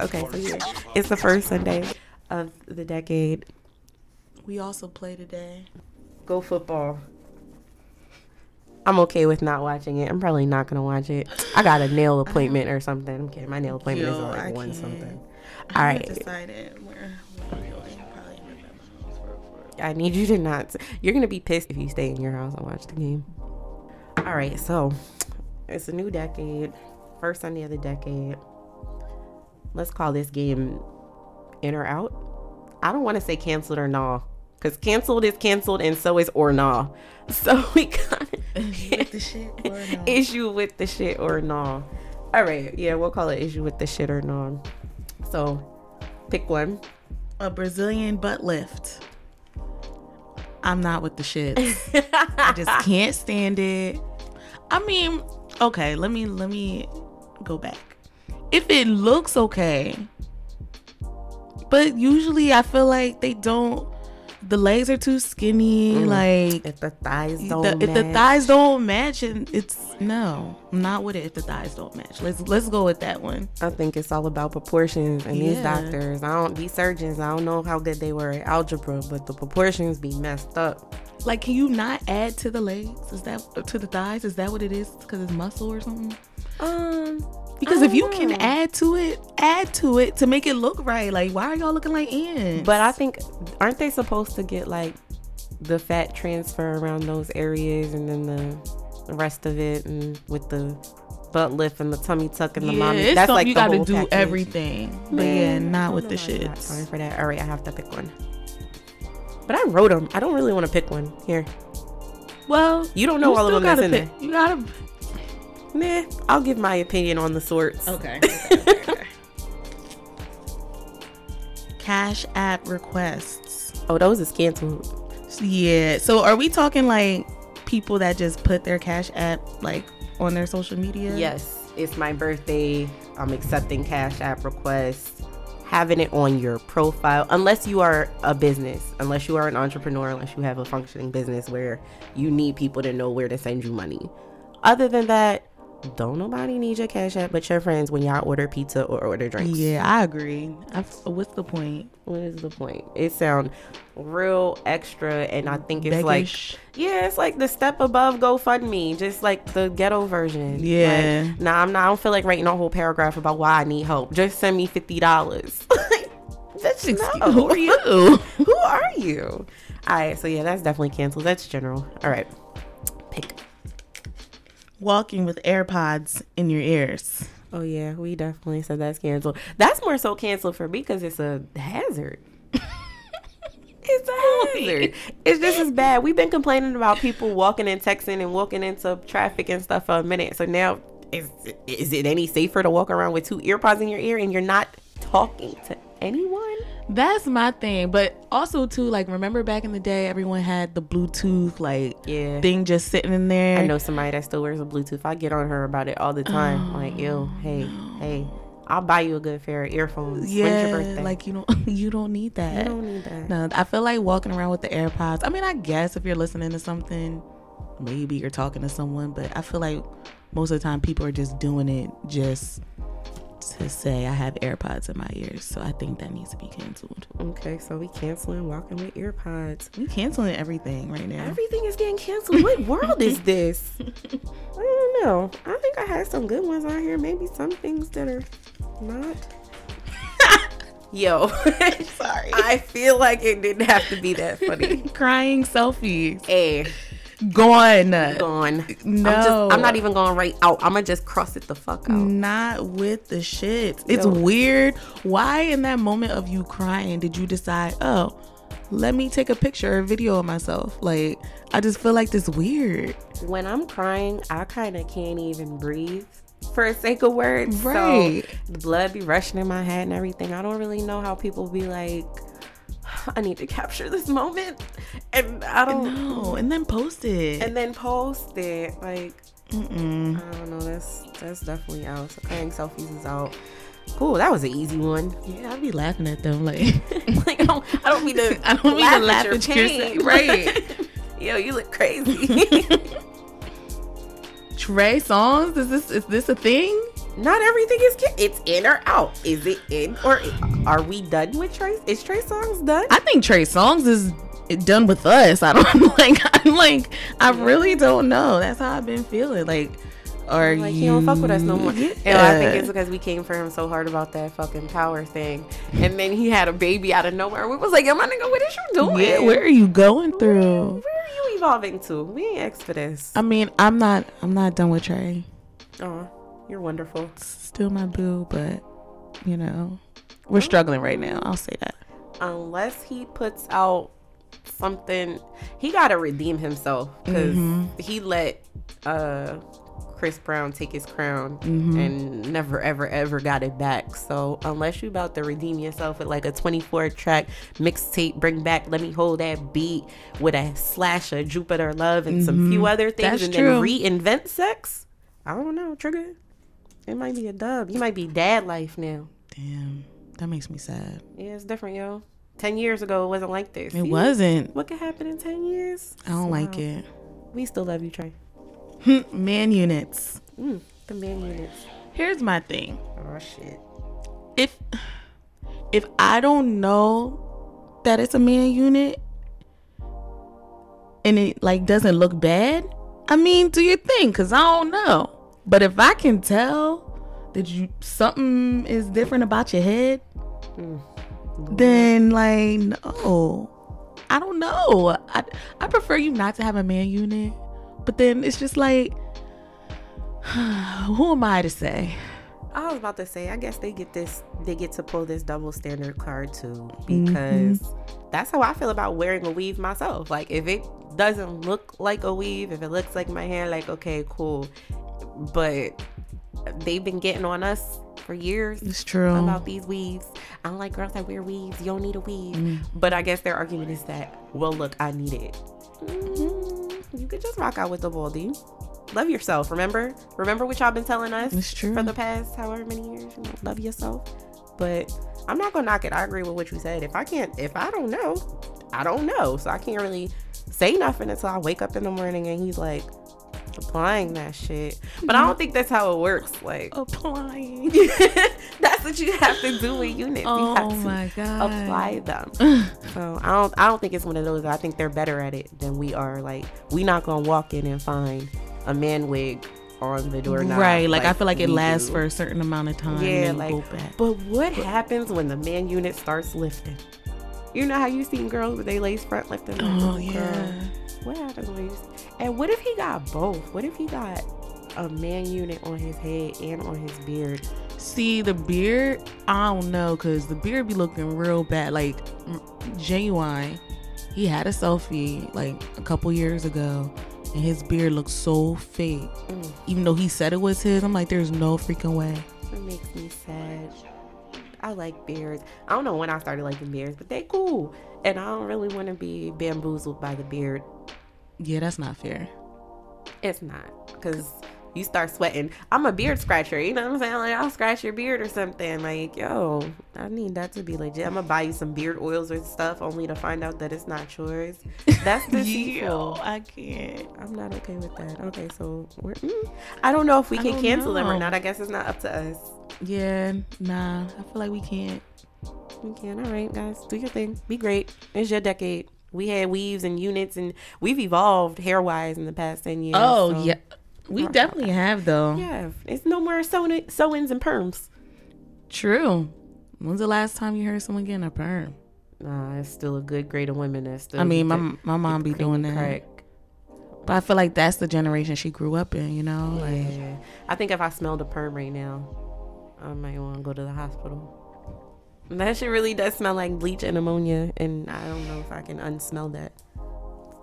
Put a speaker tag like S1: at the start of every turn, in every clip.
S1: Okay, so yeah, it's the first Sunday of the decade.
S2: We also play today.
S1: Go football. I'm okay with not watching it. I'm probably not gonna watch it. I got a nail appointment or something. I'm kidding. My nail appointment is
S2: Yo,
S1: at like
S2: I
S1: one
S2: can't.
S1: something. All right.
S2: decided where we're. Probably in November for- for-
S1: I need you to not. You're gonna be pissed if you stay in your house and watch the game. All right, so it's a new decade, first Sunday of the decade. Let's call this game in or out. I don't want to say canceled or nah, because canceled is canceled and so is or nah. So we got
S2: With the shit or no?
S1: issue with the shit or nah. All right, yeah, we'll call it issue with the shit or nah. So pick one.
S2: a Brazilian butt lift. I'm not with the shit. I just can't stand it. I mean, okay, let me let me go back. If it looks okay, but usually I feel like they don't. The legs are too skinny. Like
S1: If the thighs don't
S2: if the
S1: match.
S2: thighs don't match, and it's no, not with it. If the thighs don't match, let's let's go with that one.
S1: I think it's all about proportions and these doctors. I don't these surgeons. I don't know how good they were at algebra, but the proportions be messed up.
S2: Like, can you not add to the legs? Is that to the thighs? Is that what it is? Because it's muscle or something?
S1: Um,
S2: Because if you can
S1: ah.
S2: add to it, add to it to make it look right. Like, why are y'all looking like ants?
S1: but I think aren't they supposed to get like the fat transfer around those areas and then the, rest of it and with the butt lift and the tummy tuck and the
S2: yeah,
S1: mommy. That's like
S2: you gotta do
S1: package.
S2: everything. But yeah,
S1: Man,
S2: not with the
S1: got
S2: shits.
S1: for that. All right, I have to pick one. But I wrote them. I don't really want to pick one here.
S2: Well,
S1: You don't know all of them that's in
S2: pick. You gotta.
S1: Nah, I'll give my opinion on the sorts.
S2: Okay. Cash app requests.
S1: Oh, those is canceled.
S2: Yeah. So are we talking like people that just put their cash app like on their social media?
S1: Yes, it's my birthday. I'm accepting Cash App requests. Having it on your profile, unless you are a business, unless you are an entrepreneur, unless you have a functioning business where you need people to know where to send you money. Other than that, don't nobody need your Cash App but your friends when y'all order pizza or order drinks.
S2: Yeah, I agree. I, what's the point?
S1: What is the point? It sound real extra, and I think it's like Yeah, it's like the step above GoFundMe, just like the ghetto version.
S2: Yeah.
S1: Like, nah, I'm not. I don't feel like writing a whole paragraph about why I need help. Just send me fifty dollars. That's no.
S2: Who are you?
S1: Who are you? All right, so yeah, that's definitely canceled. That's general. All right, pick.
S2: Walking with AirPods in your ears.
S1: Oh yeah, we definitely said that's canceled. That's more so canceled for me because it's a hazard. it's a hazard. It's just as bad. We've been complaining about people walking and texting and walking into traffic and stuff for a minute. So now, is is it any safer to walk around with two earpods in your ear and you're not talking to anyone?
S2: That's my thing. But also too, like remember back in the day, everyone had the Bluetooth like
S1: Yeah.
S2: thing just sitting in there.
S1: I know somebody that still wears a Bluetooth. I get on her about it all the oh, time. like, yo, hey, hey, I'll buy you a good pair of earphones.
S2: Yeah,
S1: birthday?
S2: like you don't you don't need that.
S1: you don't need that.
S2: No, I feel like walking around with the AirPods. I mean, I guess if you're listening to something, maybe you're talking to someone, but I feel like most of the time people are just doing it just to say I have AirPods in my ears. So I think that needs to be canceled.
S1: Okay, so we canceling walking with AirPods.
S2: We canceling everything right now.
S1: Everything is getting canceled. What world is this? I don't know. I think I had some good ones on here. Maybe some things that are not. Yo,
S2: Sorry.
S1: I feel like it didn't have to be that funny.
S2: Crying selfies.
S1: Hey,
S2: Gone.
S1: gone. I'm,
S2: No.
S1: just, I'm not even going right out. I'm gonna just cross it the fuck out.
S2: Not with the shit. It's
S1: Yo.
S2: weird. Why in that moment of you crying did you decide, oh, let me take a picture or video of myself? Like, I just feel like this weird.
S1: When I'm crying, I kind of can't even breathe for sake of words.
S2: Right.
S1: So the blood be rushing in my head and everything. I don't really know how people be like, I need to capture this moment, and I don't.
S2: know. and then post it.
S1: And then post it. Like
S2: Mm-mm.
S1: I don't know. That's that's definitely out. So crying selfies is out. Cool. That was an easy one.
S2: Yeah, I'd be laughing at them. Like,
S1: like I don't, I don't mean to.
S2: I don't mean
S1: laugh
S2: to laugh
S1: your
S2: at yourself. Right.
S1: Yo, you look crazy.
S2: Trey Songz? Is this is this a thing?
S1: Not everything is ca- it's in or out. Is it in or are we done with Trey? Is Trey Songz done?
S2: I think Trey Songz is done with us. I don't like. I'm like. I really don't know. That's how I've been feeling. Like, are
S1: Like
S2: you?
S1: he don't fuck with us no more.
S2: Yeah.
S1: And I think it's because we came for him so hard about that fucking power thing, and then he had a baby out of nowhere. We was like, "Yo, my nigga, what is you doing?
S2: Yeah, where are you going through?
S1: Where
S2: through?
S1: are you evolving to? We ain't asked for this.
S2: I mean, I'm not. I'm not done with Trey.
S1: Oh, you're wonderful.
S2: Still my boo, but you know, we're oh. struggling right now. I'll say that.
S1: Unless he puts out something, he got to redeem himself because mm-hmm. he let uh Chris Brown take his crown mm-hmm. and never ever ever got it back. So unless you about to redeem yourself with like a 24 track mixtape, bring back "Let Me Hold That Beat" with a slash of Jupiter Love and some mm-hmm. few other things,
S2: That's
S1: and
S2: true.
S1: then reinvent sex. I don't know, Trigga. It might be a dub. You might be dad life now.
S2: Damn, that makes me sad.
S1: Yeah, it's different, yo. Ten years ago, it wasn't like this.
S2: It
S1: See?
S2: wasn't.
S1: What could happen in ten years?
S2: I don't like it.
S1: We still love you, Trey.
S2: Man units.
S1: Mm, the man units.
S2: Here's my thing.
S1: Oh shit.
S2: If if I don't know that it's a man unit and it like doesn't look bad, I mean, do your thing cuz I don't know. But if I can tell that you something is different about your head, mm. then like no. I don't know. I I prefer you not to have a man unit. But then it's just like who am I to say?
S1: I was about to say, I guess they get this, they get to pull this double standard card too, mm-hmm. because that's how I feel about wearing a weave myself. Like, if it doesn't look like a weave, if it looks like my hair, like, okay, cool. But they've been getting on us for years
S2: It's true.
S1: about these weaves. I don't like girls that wear weaves. You don't need a weave. But I guess their argument is that, well, look, I need it. Mm, you could just rock out with the baldy. Love yourself. Remember, remember what y'all been telling us
S2: It's true.
S1: for the past however many years. You know, love yourself. But I'm not gonna knock it. I agree with what you said. If I can't, if I don't know, I don't know. So I can't really say nothing until I wake up in the morning and he's like applying that shit. But I mm-hmm. don't think that's how it works. Like
S2: applying.
S1: that's what you have to do with units. you
S2: Oh
S1: have to
S2: my god.
S1: apply them. so I don't I don't think it's one of those. I think they're better at it than we are. Like we not gonna walk in and find a man wig on the doorknob.
S2: Right, like, I feel like it lasts
S1: do.
S2: for a certain amount of time.
S1: Yeah, like but what happens when the man unit starts lifting? You know how you seen girls with they lace front lifting? like,
S2: Oh
S1: girl,
S2: yeah.
S1: What you and what if he got both? What if he got a man unit on his head and on his beard?
S2: See the beard, I don't know, cause the beard be looking real bad. Like genuine, he had a selfie like a couple years ago, and his beard looks so fake.
S1: Mm.
S2: Even though he said it was his, I'm like, there's no freaking way.
S1: It makes me sad. I like beards. I don't know when I started liking beards, but they cool. And I don't really want to be bamboozled by the beard.
S2: Yeah, that's not fair.
S1: It's not because you start sweating. I'm a beard scratcher. You know what I'm saying? Like I'll scratch your beard or something. Like yo, I need that to be legit. I'm gonna buy you some beard oils or stuff, only to find out that it's not yours. That's deceitful.
S2: I can't.
S1: I'm not okay with that. Okay, so we're, mm, I don't know if we can cancel them or not. I guess it's not up to us.
S2: Yeah, nah. I feel like we can't.
S1: We can. All right, guys, do your thing. Be great. It's your decade. We had weaves and units, and we've evolved hair wise in the past ten years.
S2: Oh
S1: so-
S2: yeah, we definitely have though.
S1: yeah. It's no more sew- sew-ins and perms.
S2: True. When's the last time you heard someone getting a perm?
S1: Nah, it's still a good grade of women that still.
S2: I mean, my
S1: get
S2: my mom be doing that,
S1: crack.
S2: but I feel like that's the generation she grew up in. You know, like
S1: Yeah. I think if I smelled a perm right now, I might want to go to the hospital. That shit really does smell like bleach and ammonia, and I don't know if I can unsmell that.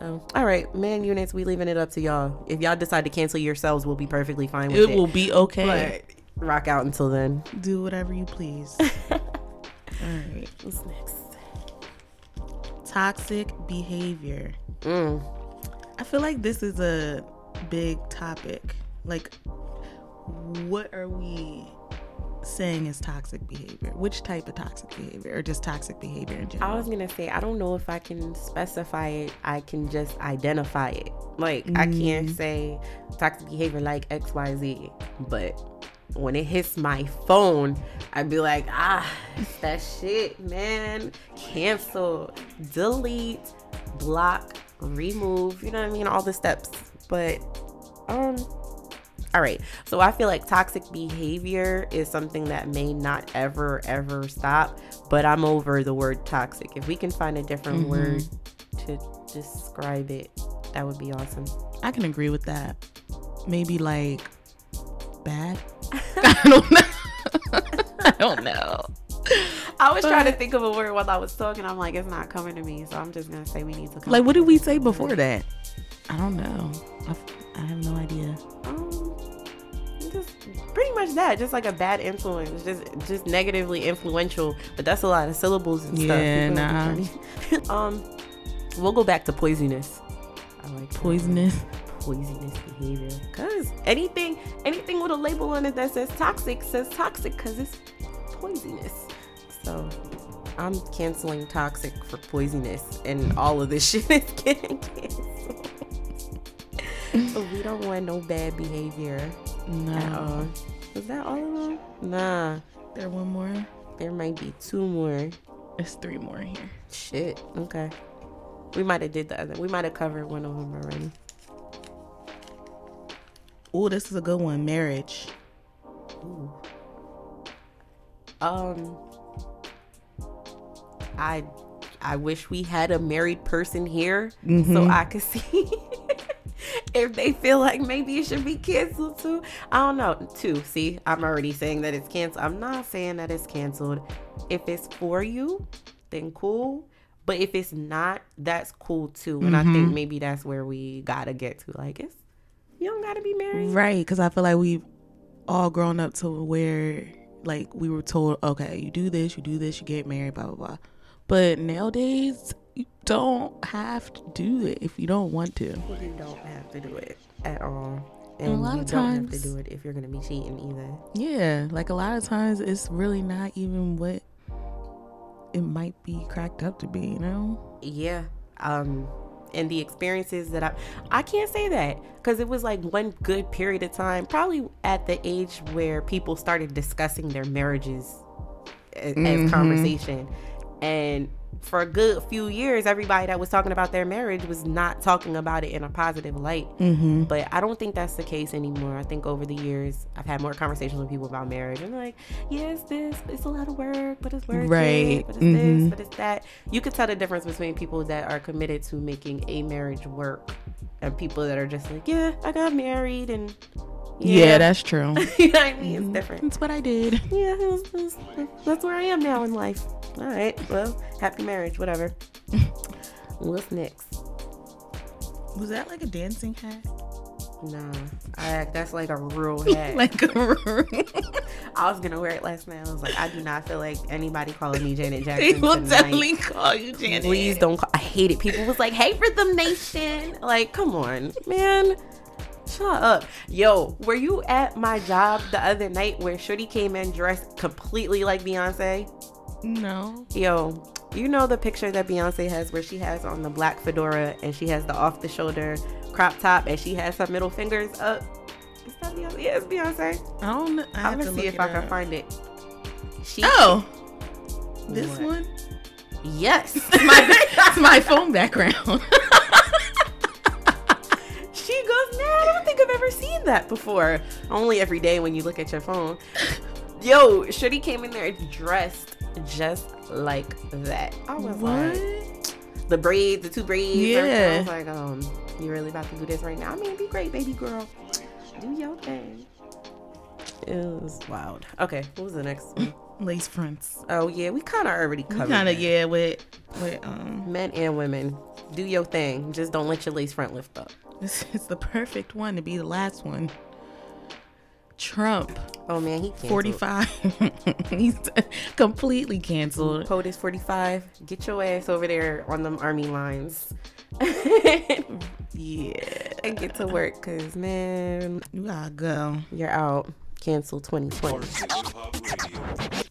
S1: So, all right, man units, we leaving it up to y'all. If y'all decide to cancel yourselves, we'll be perfectly fine with
S2: it
S1: it.
S2: will be okay.
S1: But rock out until then.
S2: Do whatever you please. All right.
S1: What's next?
S2: Toxic behavior.
S1: Mm.
S2: I feel like this is a big topic. Like, what are we saying is toxic behavior? Which type of toxic behavior, or just toxic behavior in general?
S1: I was gonna say I don't know if I can specify it. I can just identify it. Like I can't say toxic behavior like X Y Z, but when it hits my phone, I'd be like, ah, that shit, man. Cancel, delete, block, remove. You know what I mean? All the steps. But um all right. So I feel like toxic behavior is something that may not ever, ever stop. But I'm over the word toxic. If we can find a different
S2: Mhm.
S1: word to describe it, that would be awesome.
S2: I can agree with that. Maybe like bad. I don't know. I don't know.
S1: I was trying to think of a word while I was talking. I'm like, it's not coming to me. So I'm just going to say we need to come
S2: Like, what did we say before that? I don't know. I, I have no idea.
S1: Pretty much that. Just like a bad influence. Just just negatively influential. But that's a lot of syllables and
S2: Yeah,
S1: stuff. Feel me? um, we'll go back to poisonous. I like that.
S2: Poisonous.
S1: poisonous behavior. Cause anything anything with a label on it that says toxic says toxic because it's poisonous. So I'm canceling toxic for poisonous and all of this shit is getting canceled. we don't want no bad behavior
S2: No.
S1: Is that all of them? Nah.
S2: There one more.
S1: There might be two more.
S2: There's three more here.
S1: Shit. Okay. We might have did the other. We might have covered one of them already.
S2: Oh, this is a good one. Marriage.
S1: Ooh. Um, I I wish we had a married person here so
S2: Mhm.
S1: I could see if they feel like maybe it should be canceled too. I don't know. Two. See, I'm already saying that it's canceled. I'm not saying that it's canceled. If it's for you, then cool. But if it's not, that's cool too. And I think mm-hmm. maybe that's where we gotta get to. Like, it's you don't gotta be married.
S2: Right, because I feel like we've all grown up to where like we were told, okay, you do this, you do this, you get married, blah blah blah. But nowadays, you don't have to do it if you don't want to.
S1: You don't have to do it at all. And
S2: a lot
S1: you
S2: of
S1: don't have to do it if you're gonna be cheating either.
S2: Yeah, like a lot of times, it's really not even what it might be cracked up to be. You know?
S1: Yeah. Um and the experiences that I I can't say that because it was like one good period of time, probably at the age where people started discussing their marriages as,
S2: Mhm.
S1: as conversation. And for a good few years, everybody that was talking about their marriage was not talking about it in a positive light.
S2: Mm-hmm.
S1: But I don't think that's the case anymore. I think over the years, I've had more conversations with people about marriage. And like, yeah, this, it's a lot of work, but it's worth
S2: Right.
S1: it, but it's
S2: Mhm.
S1: this, but it's that. You could tell the difference between people that are committed to making a marriage work and people that are just like, yeah, I got married and
S2: Yeah, that's true.
S1: you know what I mean? It's different.
S2: That's what I did.
S1: Yeah, it was- it was- that's where I am now in life. All right, well, happy marriage, whatever. What's next?
S2: Was that like a dancing hat?
S1: Nah, I, that's like a real hat.
S2: like a real.
S1: I was gonna wear it last night. I was like, I do not feel like anybody calling me Janet Jackson.
S2: They will
S1: tonight.
S2: definitely call you Janet.
S1: Please don't. Call, I hate it. People was like, "Hey, Rhythm Nation!" Like, come on, man. Shut up. Yo, were you at my job the other night where Shorty came in dressed completely like Beyonce?
S2: No.
S1: Yo, you know the picture that Beyonce has where she has on the black fedora and she has the off the shoulder crop top and she has her middle fingers up. Is that Beyonce? Yeah, it's Beyonce.
S2: I don't know. I
S1: I'm gonna see if I can
S2: up.
S1: find it. She,
S2: Oh, this
S1: What?
S2: one.
S1: Yes.
S2: my, it's my phone background.
S1: She goes, nah, I don't think I've ever seen that before. Only every day when you look at your phone. Yo, Shorty came in there dressed just like that. I was
S2: what?
S1: like, the braids, the two braids.
S2: Yeah.
S1: I was like, um, you really about to do this right now? I mean, be great, baby girl. Do your thing. It was wild. Okay, what was the next one?
S2: Lace fronts.
S1: Oh yeah, we kind of already covered.
S2: Kind of yeah. With with um,
S1: Men and women, do your thing. Just don't let your lace front lift up.
S2: this is the perfect one to be the last one. Trump,
S1: Oh man, he canceled.
S2: forty five. He's completely canceled.
S1: POTUS 45, get your ass over there on them army lines
S2: Yeah,
S1: and get to work because, man,
S2: you gotta go.
S1: you're out. Cancel 2020.
S3: Hip Hop Radio.